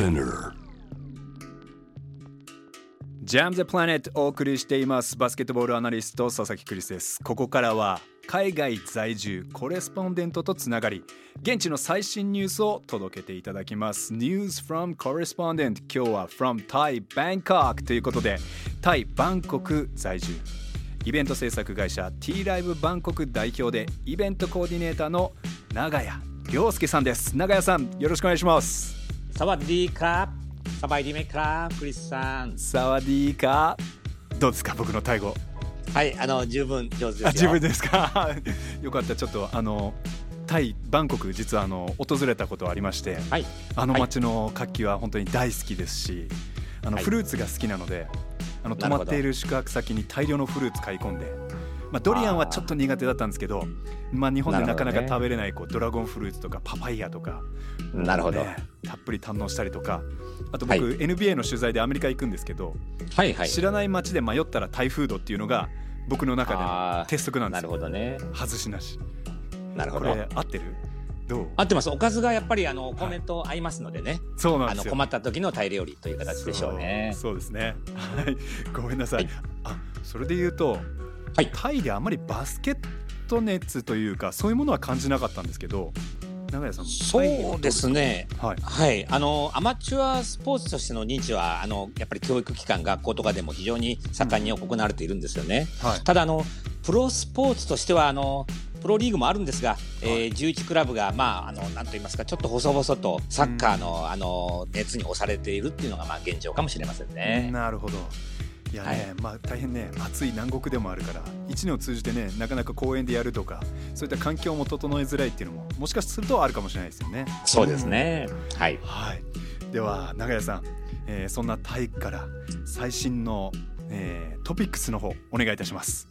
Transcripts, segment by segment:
Spinner. ジャム・ザ・プラネットお送りしています。バスケットボールアナリスト佐々木クリスです。ここからは海外在住コレスポンデントとつながり現地の最新ニュースを届けていただきます。News from Correspondent 今日は from Thai Bangkok ということでタイバンコク在住。イベント制作会社 T ライブバンコク代表でイベントコーディネーターの長谷亮介さんです。長谷さんよろしくお願いします。 สวัสดีครับ สบายดีไหมครับクリスさん。สวัสดีか？どうですか？僕のタイ語。はいあの十分上手ですよ。十分ですか？よかった。ちょっとあのタイバンコク実はあの訪れたことありまして、はい、あの街の活気は本当に大好きですし、あの、はい、フルーツが好きなのであの泊まっている宿泊先に大量のフルーツ買い込んでまあ、ドリアンはちょっと苦手だったんですけどまあ、日本でなかなか食べれないこうドラゴンフルーツとかパパイヤとか、なるほど、ねたっぷり堪能したりとかあと僕、はい NBA の取材でアメリカ行くんですけど、はいはい。知らない街で迷ったらタイフードっていうのが僕の中での鉄則なんでなすよ。るほどね。外しなし。こなるほど。れ合ってる？どう？合ってます。おかずがやっぱりあのコメント合いますのでね、あのそうなんですよ。困った時のタイ料理という形でしょうね。そうそうですね。はい。ごめんなさい、はい。あそれで言うとはい。タイであんまりバスケット熱というかそういうものは感じなかったんですけど長屋さんそうですね。はい。はい、あのアマチュアスポーツとしての認知はあのやっぱり教育機関学校とかでも非常に盛んに行われているんですよね。はい。ただあのプロスポーツとしてはあのプロリーグもあるんですが、えー11クラブがまああのなんと言いますかちょっと細々とサッカーの、あの熱に押されているっていうのがまあ現状かもしれませんね。なるほどいやね、まあ大変ね暑い南国でもあるから一年を通じてねなかなか公園でやるとかそういった環境も整えづらいっていうのももしかするとあるかもしれないですよねそうですね。はい。はい、では長屋さん、えーそんなタイから最新の、えートピックスの方お願いいたします。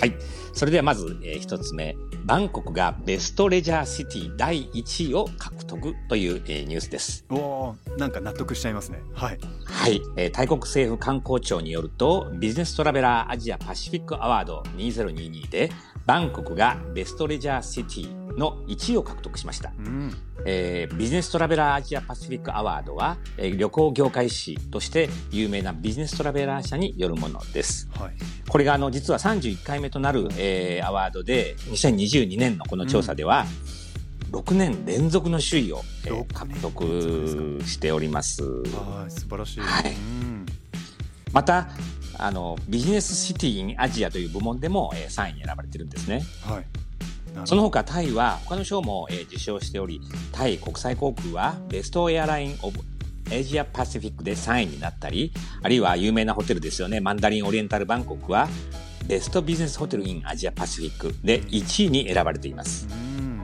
はい。それではまず、えー一つ目、バンコクがベストレジャーシティ第1位を獲得という、えーニュースです。おおなんか納得しちゃいますね。はい。はい、えー、タイ国政府観光庁によるとビジネストラベラーアジアパシフィックアワード2022でバンコクがベストレジャーシティの1位を獲得しました、うん。えービジネストラベラーアジアパシフィックアワードは、えー旅行業界誌として有名なビジネストラベラー社によるものですはい。これがあの実は31回目となる、えーアワードで2022年のこの調査では、6年連続の首位を、えー獲得しております。はい素晴らしい。はいうん。またあのビジネスシティ・イン・アジアという部門でも、えー3位に選ばれてるんですねはい。その他タイは他の賞も、えー受賞しておりタイ国際航空はベストエアライン・オブ・エジア・パシフィックで3位になったりあるいは有名なホテルですよね。マンダリン・オリエンタル・バンコクはベストビジネスホテル・イン・アジア・パシフィックで1位に選ばれています。うん。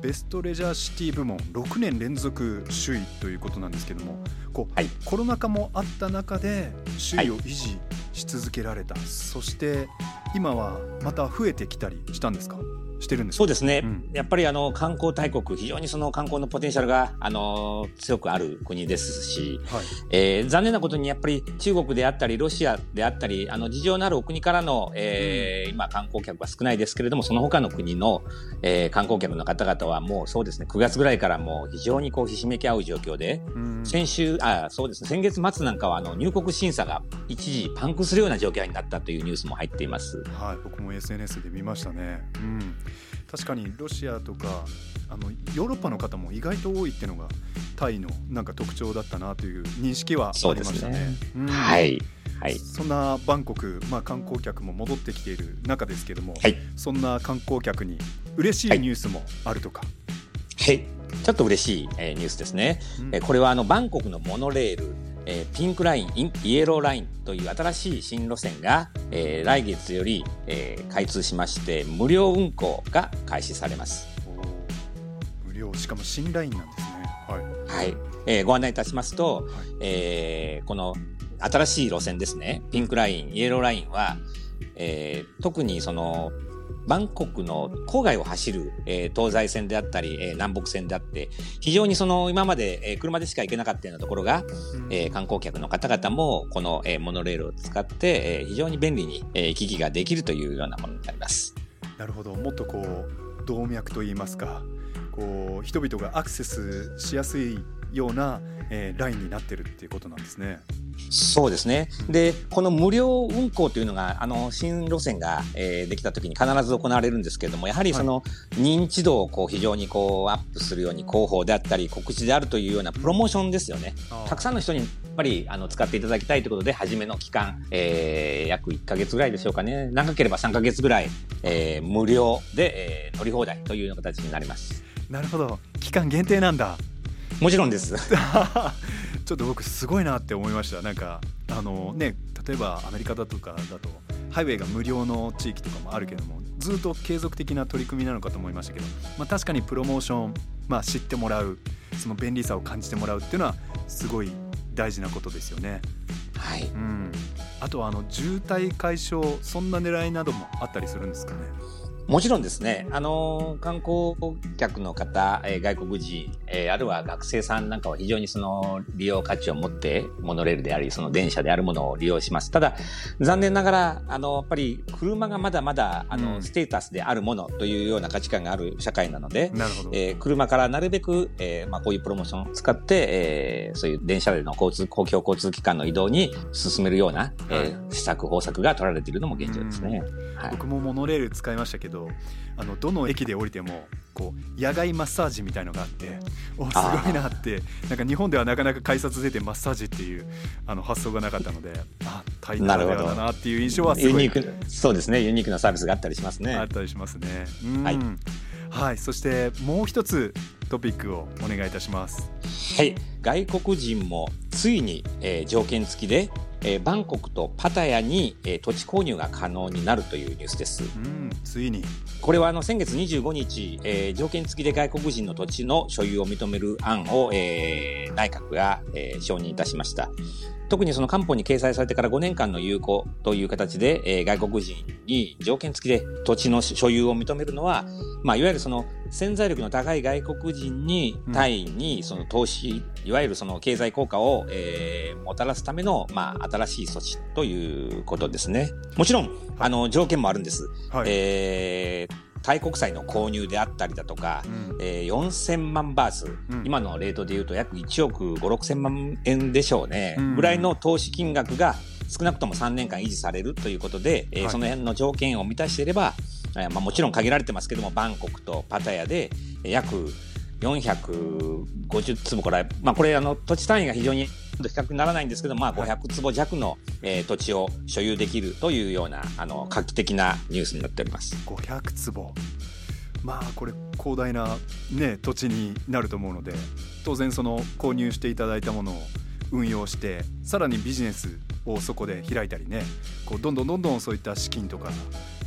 ベストレジャーシティ部門6年連続首位ということなんですけどもこう、はい。コロナ禍もあった中で首位を維持し続けられた、そして今はまた増えてきたりしたんですか？してるんですか？そうですね、うん。やっぱりあの観光大国非常にその観光のポテンシャルがあの強くある国ですしはい。えー残念なことにやっぱり中国であったりロシアであったりあの事情のあるお国からの、えー今観光客は少ないですけれどもその他の国の、えー観光客の方々はもうそうですね。9月ぐらいからもう非常にこうひしめき合う状況でうん。先週あそうですね。先月末なんかはあの入国審査が一時パンクするような状況になったというニュースも入っています。はい、僕も SNS で見ましたね。うん、確かにロシアとかあのヨーロッパの方も意外と多いっていうのがタイのなんか特徴だったなという認識はありましたね。うんはいはいそんなバンコク、まあ、観光客も戻ってきている中ですけども、はいそんな観光客に嬉しいニュースもあるとか？はい、ちょっと嬉しい、えーニュースですね。うんえーこれはあのバンコクのモノレール、えーピンクライン、イエローラインという新しい新路線が、えー来月より、えー開通しまして無料運行が開始されます。無料しかも新ラインなんですね。はい。はい、えーご案内いたしますと、はいえーこの新しい路線ですね、ピンクライン、イエローラインは、えー特にそのバンコクの郊外を走る、えー東西線であったり、えー南北線であって、非常にその今まで、えー車でしか行けなかったようなところが、えー観光客の方々もこの、えーモノレールを使って、えー非常に便利に、えー行き来ができるというようなものになります。なるほどもっとこう動脈といいますかこう人々がアクセスしやすいような、えー、ラインになってるっていうことなんですね。そうですね。で、この無料運行というのが、あの、新路線が、えー、できた時に必ず行われるんですけれども、やはりその、認知度をこう、非常にこう、アップするように広報であったり、告知であるというようなプロモーションですよね。たくさんの人に、やっぱり、あの、使っていただきたいということで、初めの期間、えー、約1ヶ月ぐらいでしょうかね。長ければ3ヶ月ぐらい、えー、無料で、えー、乗り放題というような形になります。なるほど。期間限定なんだ。もちろんです。ちょっと僕すごいなって思いましたなんかあのね例えばアメリカだとかだとハイウェイが無料の地域とかもあるけどもずっと継続的な取り組みなのかと思いましたけど、まあ、確かにプロモーション、まあ、知ってもらうその便利さを感じてもらうっていうのはすごい大事なことですよね。はい、うん、あとはあの渋滞解消そんな狙いなどもあったりするんですかね。もちろんですね、あの、観光客の方、えー、外国人、えー、あるいは学生さんなんかは非常にその利用価値を持って、モノレールであり、その電車であるものを利用します。ただ、残念ながら、あの、やっぱり車がまだまだ、あの、うん、ステータスであるものというような価値観がある社会なので、えー、車からなるべく、えー、まあ、こういうプロモーションを使って、えー、そういう電車での交通、公共交通機関の移動に進めるような、えー、施策、方策が取られているのも現状ですね。はい、僕もモノレール使いましたけど、どあのどの駅で降りてもこう野外マッサージみたいのがあっておすごいなってなんか日本ではなかなか改札出てマッサージっていうあの発想がなかったのであタイならではだなっていう印象はすごい。ユニークそうですね。ユニークなサービスがあったりしますね。あったりしますね。はい、はい、そしてもう一つトピックをお願いいたします。はい。外国人もついに、えー、条件付きでえー、バンコクとパタヤに、えー、土地購入が可能になるというニュースです。うん、ついに。これはあの先月25日、えー、条件付きで外国人の土地の所有を認める案を、えー、内閣が、えー、承認いたしました。特にその官報に掲載されてから5年間の有効という形で、えー、外国人に条件付きで土地の所有を認めるのは、まあ、いわゆるその潜在力の高い外国人に、タイにその投資、いわゆるその経済効果を、えー、もたらすための、まあ、新しい措置ということですね。もちろん、あの、条件もあるんです。はい、えータイ国債の購入であったりだとか、うん、えー、4000万バーツ、うん、今のレートでいうと約1億5、6千万円でしょうね、うん、ぐらいの投資金額が少なくとも3年間維持されるということで、えー、その辺の条件を満たしていれば、えー、まあ、もちろん限られてますけども、バンコクとパタヤで約450坪これ、まあ、これあの土地単位が非常に比較にならないんですけど、まあ、500坪弱の、えー、土地を所有できるというようなあの画期的なニュースになっております。500坪。まあこれ広大な、ね、土地になると思うので当然その購入していただいたものを運用してさらにビジネスをそこで開いたりねこうどんどんどんどんそういった資金とか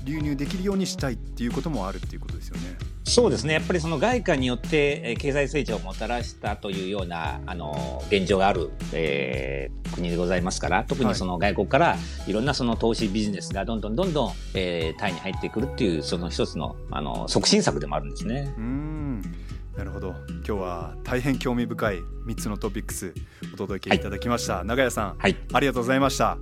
流入できるようにしたいっていうこともあるっていうことですよね。そうですね。やっぱりその外貨によって経済成長をもたらしたというようなあの現状がある、えー、国でございますから特にその外国からいろんなその投資ビジネスがどんどんどんどん、えー、タイに入ってくるっていうその一つのあの促進策でもあるんですね。うん。なるほど。今日は大変興味深い3つのトピックスお届けい。ただきました、はい、長屋さん、はい、ありがとうございました。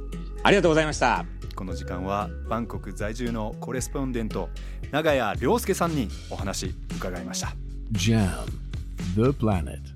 ありがとうございましたこの時間はバンコク在住のコレスポンデント長屋亮介さんにお話伺いました。JAM The Planet.